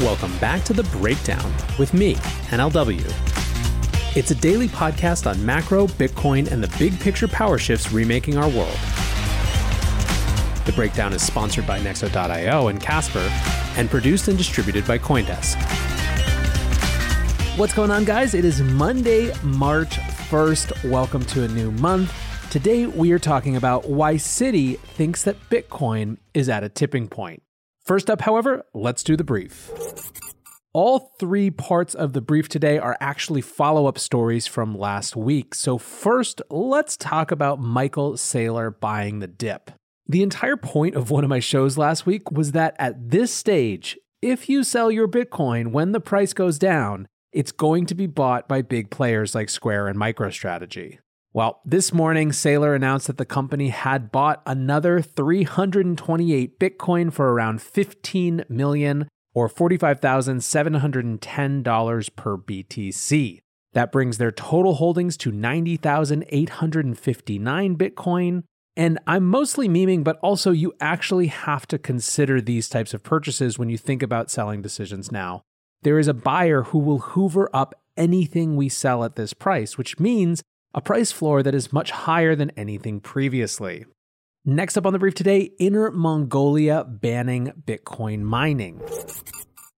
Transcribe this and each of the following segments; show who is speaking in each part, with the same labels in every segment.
Speaker 1: Welcome back to The Breakdown with me, NLW. It's a daily podcast on macro, Bitcoin, and the big picture power shifts remaking our world. The Breakdown is sponsored by Nexo.io and Casper, and produced and distributed by Coindesk. What's going on, guys? It is Monday, March 1st. Welcome to a new month. Today, we are talking about why Citi thinks that Bitcoin is at a tipping point. First up, however, let's do the brief. All three parts of the brief today are actually follow up stories from last week. So, first, let's talk about Michael Saylor buying the dip. The entire point of one of my shows last week was that at this stage, if you sell your Bitcoin when the price goes down, it's going to be bought by big players like Square and MicroStrategy. Well, this morning, Saylor announced that the company had bought another 328 Bitcoin for around 15 million or $45,710 per BTC. That brings their total holdings to 90,859 Bitcoin. And I'm mostly memeing, but also you actually have to consider these types of purchases when you think about selling decisions now. There is a buyer who will hoover up anything we sell at this price, which means a price floor that is much higher than anything previously. Next up on the brief today Inner Mongolia banning Bitcoin mining.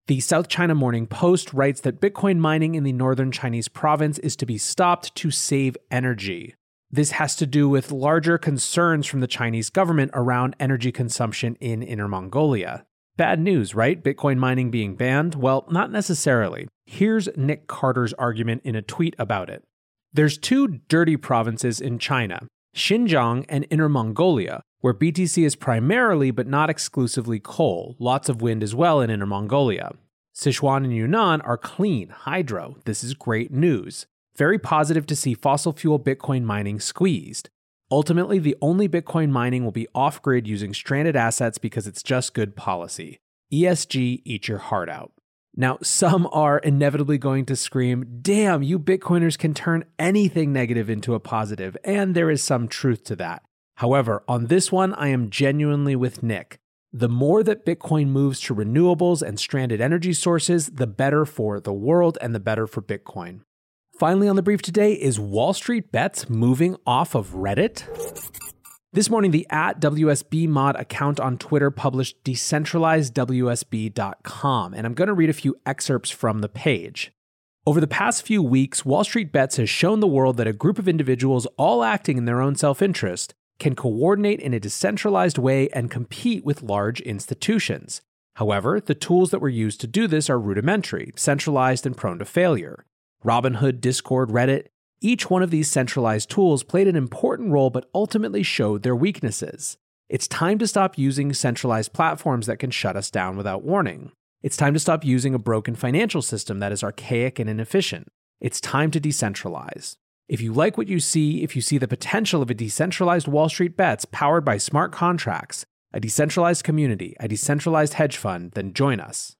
Speaker 1: The South China Morning Post writes that Bitcoin mining in the northern Chinese province is to be stopped to save energy. This has to do with larger concerns from the Chinese government around energy consumption in Inner Mongolia. Bad news, right? Bitcoin mining being banned? Well, not necessarily. Here's Nick Carter's argument in a tweet about it. There's two dirty provinces in China Xinjiang and Inner Mongolia, where BTC is primarily but not exclusively coal, lots of wind as well in Inner Mongolia. Sichuan and Yunnan are clean, hydro. This is great news. Very positive to see fossil fuel Bitcoin mining squeezed. Ultimately, the only Bitcoin mining will be off grid using stranded assets because it's just good policy. ESG, eat your heart out. Now, some are inevitably going to scream, damn, you Bitcoiners can turn anything negative into a positive, and there is some truth to that. However, on this one, I am genuinely with Nick. The more that Bitcoin moves to renewables and stranded energy sources, the better for the world and the better for Bitcoin. Finally, on the brief today is Wall Street Bets moving off of Reddit? This morning, the at WSB mod account on Twitter published decentralizedwsb.com, and I'm going to read a few excerpts from the page. Over the past few weeks, Wall Street Bets has shown the world that a group of individuals, all acting in their own self interest, can coordinate in a decentralized way and compete with large institutions. However, the tools that were used to do this are rudimentary, centralized, and prone to failure. Robinhood, Discord, Reddit, each one of these centralized tools played an important role but ultimately showed their weaknesses. It's time to stop using centralized platforms that can shut us down without warning. It's time to stop using a broken financial system that is archaic and inefficient. It's time to decentralize. If you like what you see, if you see the potential of a decentralized Wall Street bets powered by smart contracts, a decentralized community, a decentralized hedge fund, then join us.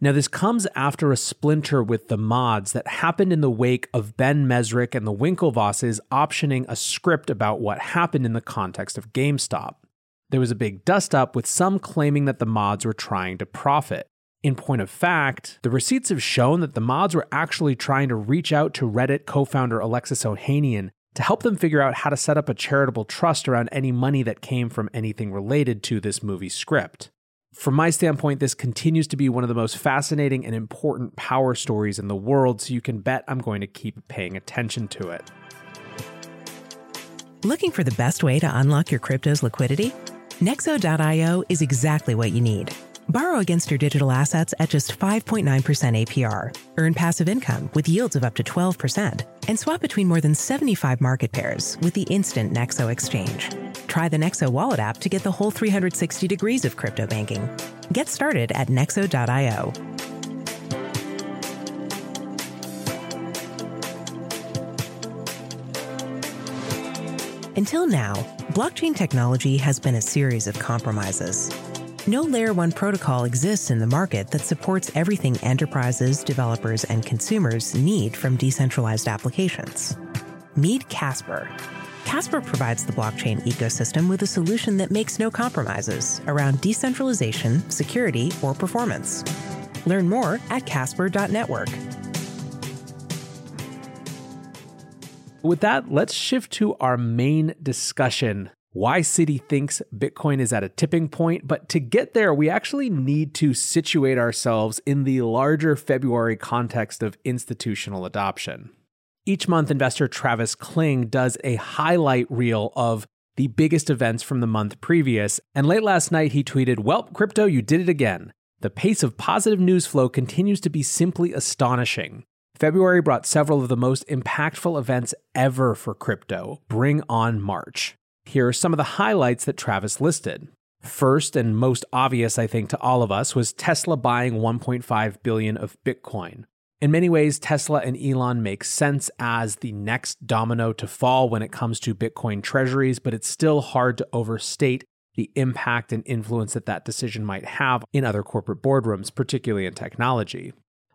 Speaker 1: Now, this comes after a splinter with the mods that happened in the wake of Ben Mezrich and the Winklevosses optioning a script about what happened in the context of GameStop. There was a big dust up with some claiming that the mods were trying to profit. In point of fact, the receipts have shown that the mods were actually trying to reach out to Reddit co founder Alexis Ohanian to help them figure out how to set up a charitable trust around any money that came from anything related to this movie script. From my standpoint, this continues to be one of the most fascinating and important power stories in the world, so you can bet I'm going to keep paying attention to it.
Speaker 2: Looking for the best way to unlock your crypto's liquidity? Nexo.io is exactly what you need. Borrow against your digital assets at just 5.9% APR. Earn passive income with yields of up to 12%. And swap between more than 75 market pairs with the instant Nexo exchange. Try the Nexo wallet app to get the whole 360 degrees of crypto banking. Get started at nexo.io. Until now, blockchain technology has been a series of compromises. No Layer 1 protocol exists in the market that supports everything enterprises, developers, and consumers need from decentralized applications. Meet Casper. Casper provides the blockchain ecosystem with a solution that makes no compromises around decentralization, security, or performance. Learn more at casper.network.
Speaker 1: With that, let's shift to our main discussion why Citi thinks Bitcoin is at a tipping point. But to get there, we actually need to situate ourselves in the larger February context of institutional adoption. Each month, investor Travis Kling does a highlight reel of the biggest events from the month previous. And late last night, he tweeted, Well, crypto, you did it again. The pace of positive news flow continues to be simply astonishing. February brought several of the most impactful events ever for crypto. Bring on March. Here are some of the highlights that Travis listed. First and most obvious, I think, to all of us was Tesla buying 1.5 billion of Bitcoin. In many ways, Tesla and Elon make sense as the next domino to fall when it comes to Bitcoin treasuries, but it's still hard to overstate the impact and influence that that decision might have in other corporate boardrooms, particularly in technology.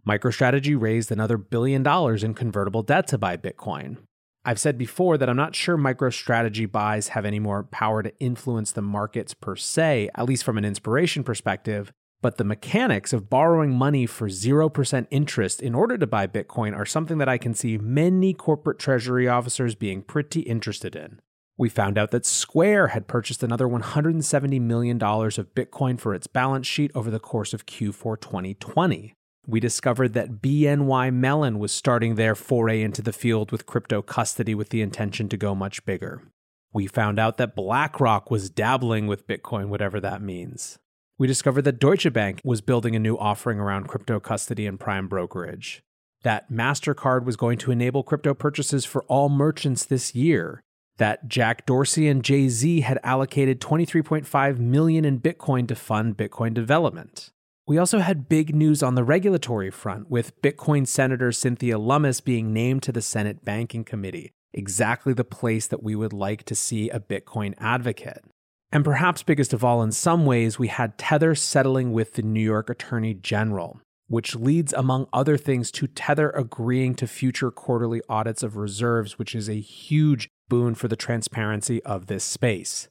Speaker 1: MicroStrategy raised another billion dollars in convertible debt to buy Bitcoin. I've said before that I'm not sure MicroStrategy buys have any more power to influence the markets per se, at least from an inspiration perspective, but the mechanics of borrowing money for 0% interest in order to buy Bitcoin are something that I can see many corporate treasury officers being pretty interested in. We found out that Square had purchased another $170 million of Bitcoin for its balance sheet over the course of Q4 2020 we discovered that BNY Mellon was starting their foray into the field with crypto custody with the intention to go much bigger. We found out that BlackRock was dabbling with Bitcoin, whatever that means. We discovered that Deutsche Bank was building a new offering around crypto custody and prime brokerage. That MasterCard was going to enable crypto purchases for all merchants this year. That Jack Dorsey and Jay Z had allocated 23.5 million in Bitcoin to fund Bitcoin development. We also had big news on the regulatory front, with Bitcoin Senator Cynthia Lummis being named to the Senate Banking Committee, exactly the place that we would like to see a Bitcoin advocate. And perhaps biggest of all, in some ways, we had Tether settling with the New York Attorney General, which leads, among other things, to Tether agreeing to future quarterly audits of reserves, which is a huge boon for the transparency of this space.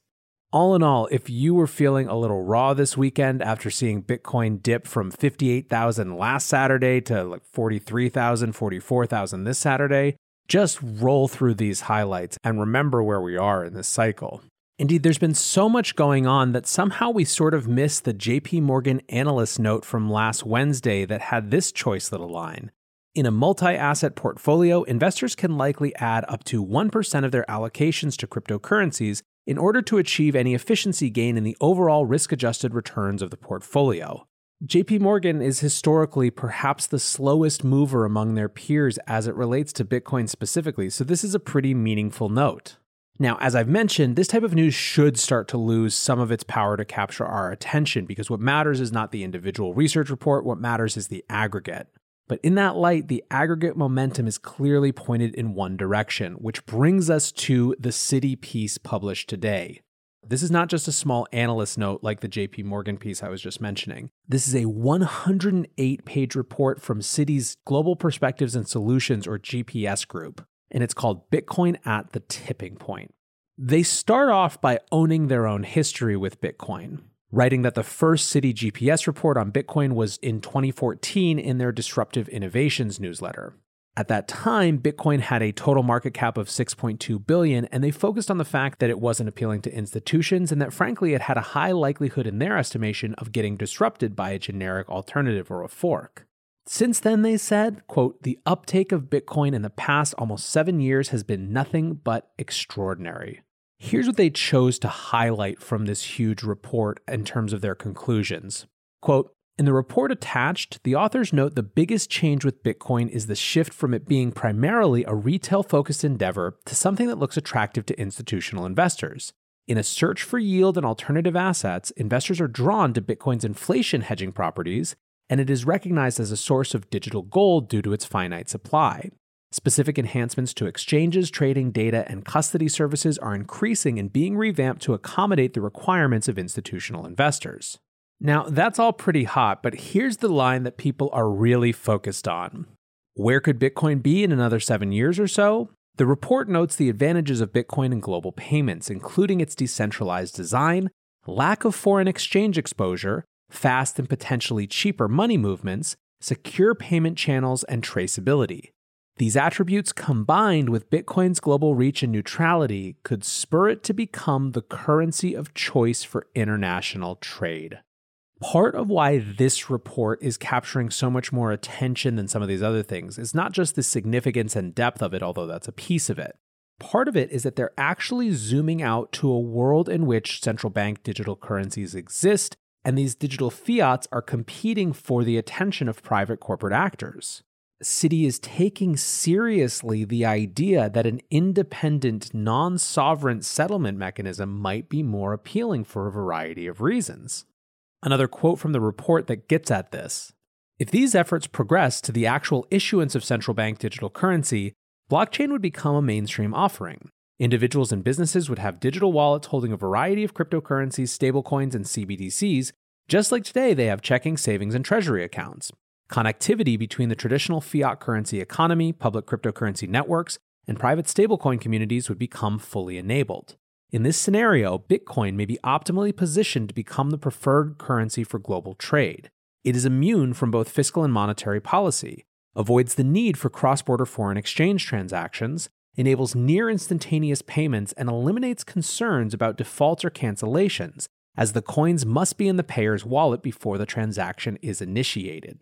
Speaker 1: All in all, if you were feeling a little raw this weekend after seeing Bitcoin dip from 58,000 last Saturday to like 43,000, 44,000 this Saturday, just roll through these highlights and remember where we are in this cycle. Indeed, there's been so much going on that somehow we sort of missed the JP Morgan analyst note from last Wednesday that had this choice little line. In a multi asset portfolio, investors can likely add up to 1% of their allocations to cryptocurrencies in order to achieve any efficiency gain in the overall risk adjusted returns of the portfolio. JP Morgan is historically perhaps the slowest mover among their peers as it relates to Bitcoin specifically, so this is a pretty meaningful note. Now, as I've mentioned, this type of news should start to lose some of its power to capture our attention because what matters is not the individual research report, what matters is the aggregate. But in that light, the aggregate momentum is clearly pointed in one direction, which brings us to the Citi piece published today. This is not just a small analyst note like the JP Morgan piece I was just mentioning. This is a 108 page report from Citi's Global Perspectives and Solutions, or GPS group, and it's called Bitcoin at the Tipping Point. They start off by owning their own history with Bitcoin, writing that the first Citi GPS report on Bitcoin was in 2014 in their Disruptive Innovations newsletter. At that time, Bitcoin had a total market cap of 6.2 billion, and they focused on the fact that it wasn't appealing to institutions and that frankly it had a high likelihood in their estimation of getting disrupted by a generic alternative or a fork. Since then, they said, quote, the uptake of Bitcoin in the past almost seven years has been nothing but extraordinary. Here's what they chose to highlight from this huge report in terms of their conclusions. Quote, in the report attached, the authors note the biggest change with Bitcoin is the shift from it being primarily a retail focused endeavor to something that looks attractive to institutional investors. In a search for yield and alternative assets, investors are drawn to Bitcoin's inflation hedging properties, and it is recognized as a source of digital gold due to its finite supply. Specific enhancements to exchanges, trading, data, and custody services are increasing and being revamped to accommodate the requirements of institutional investors. Now, that's all pretty hot, but here's the line that people are really focused on. Where could Bitcoin be in another seven years or so? The report notes the advantages of Bitcoin in global payments, including its decentralized design, lack of foreign exchange exposure, fast and potentially cheaper money movements, secure payment channels, and traceability. These attributes combined with Bitcoin's global reach and neutrality could spur it to become the currency of choice for international trade part of why this report is capturing so much more attention than some of these other things is not just the significance and depth of it, although that's a piece of it. Part of it is that they're actually zooming out to a world in which central bank digital currencies exist, and these digital fiats are competing for the attention of private corporate actors. Citi is taking seriously the idea that an independent, non sovereign settlement mechanism might be more appealing for a variety of reasons. Another quote from the report that gets at this. If these efforts progress to the actual issuance of central bank digital currency, blockchain would become a mainstream offering. Individuals and businesses would have digital wallets holding a variety of cryptocurrencies, stablecoins, and CBDCs, just like today they have checking, savings, and treasury accounts. Connectivity between the traditional fiat currency economy, public cryptocurrency networks, and private stablecoin communities would become fully enabled. In this scenario, Bitcoin may be optimally positioned to become the preferred currency for global trade. It is immune from both fiscal and monetary policy, avoids the need for cross border foreign exchange transactions, enables near instantaneous payments, and eliminates concerns about defaults or cancellations, as the coins must be in the payer's wallet before the transaction is initiated.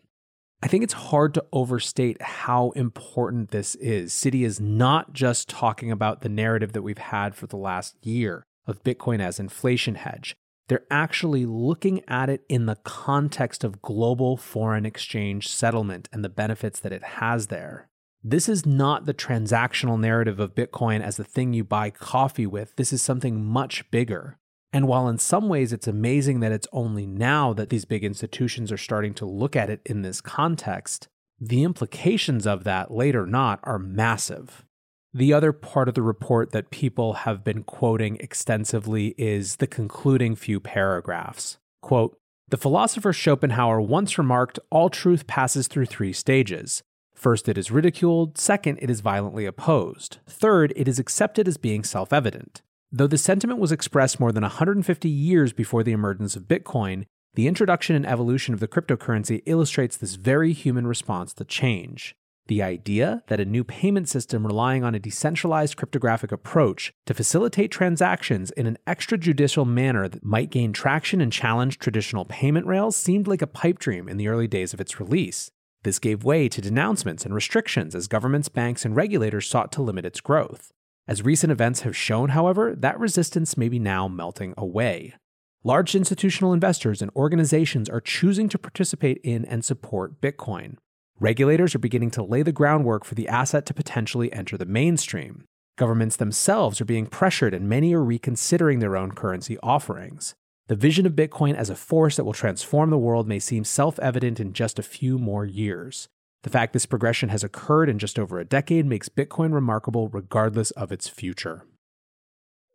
Speaker 1: I think it's hard to overstate how important this is. Citi is not just talking about the narrative that we've had for the last year of Bitcoin as inflation hedge. They're actually looking at it in the context of global foreign exchange settlement and the benefits that it has there. This is not the transactional narrative of Bitcoin as the thing you buy coffee with. This is something much bigger. And while in some ways it's amazing that it's only now that these big institutions are starting to look at it in this context, the implications of that, late or not, are massive. The other part of the report that people have been quoting extensively is the concluding few paragraphs. Quote, the philosopher Schopenhauer once remarked all truth passes through three stages. First, it is ridiculed. Second, it is violently opposed. Third, it is accepted as being self evident. Though the sentiment was expressed more than 150 years before the emergence of Bitcoin, the introduction and evolution of the cryptocurrency illustrates this very human response to change. The idea that a new payment system relying on a decentralized cryptographic approach to facilitate transactions in an extrajudicial manner that might gain traction and challenge traditional payment rails seemed like a pipe dream in the early days of its release. This gave way to denouncements and restrictions as governments, banks, and regulators sought to limit its growth. As recent events have shown, however, that resistance may be now melting away. Large institutional investors and organizations are choosing to participate in and support Bitcoin. Regulators are beginning to lay the groundwork for the asset to potentially enter the mainstream. Governments themselves are being pressured, and many are reconsidering their own currency offerings. The vision of Bitcoin as a force that will transform the world may seem self evident in just a few more years. The fact this progression has occurred in just over a decade makes Bitcoin remarkable regardless of its future.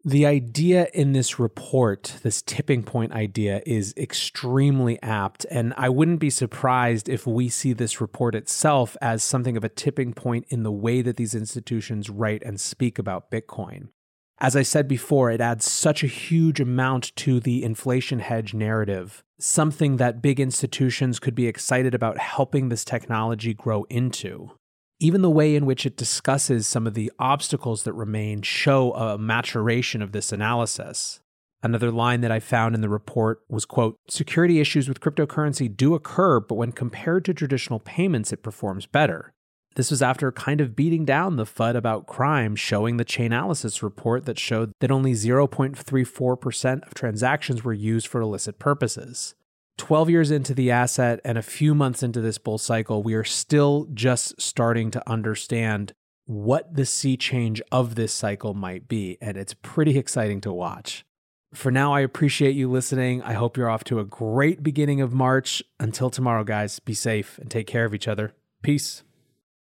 Speaker 1: The idea in this report, this tipping point idea, is extremely apt, and I wouldn't be surprised if we see this report itself as something of a tipping point in the way that these institutions write and speak about Bitcoin. As I said before, it adds such a huge amount to the inflation hedge narrative, something that big institutions could be excited about helping this technology grow into. Even the way in which it discusses some of the obstacles that remain show a maturation of this analysis. Another line that I found in the report was quote, security issues with cryptocurrency do occur, but when compared to traditional payments, it performs better. This was after kind of beating down the FUD about crime, showing the Chainalysis report that showed that only 0.34% of transactions were used for illicit purposes. 12 years into the asset and a few months into this bull cycle, we are still just starting to understand what the sea change of this cycle might be, and it's pretty exciting to watch. For now, I appreciate you listening. I hope you're off to a great beginning of March. Until tomorrow, guys, be safe and take care of each other. Peace.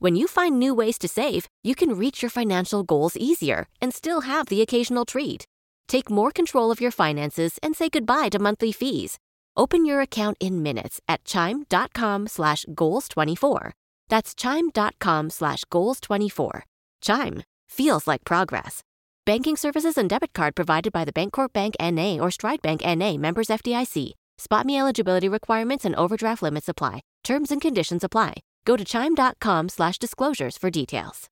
Speaker 3: When you find new ways to save, you can reach your financial goals easier and still have the occasional treat. Take more control of your finances and say goodbye to monthly fees. Open your account in minutes at chime.com slash goals24. That's chime.com slash goals24. Chime feels like progress. Banking services and debit card provided by the Bancorp Bank N.A. or Stride Bank N.A. members FDIC. SpotMe eligibility requirements and overdraft limits apply. Terms and conditions apply. Go to chime.com slash disclosures for details.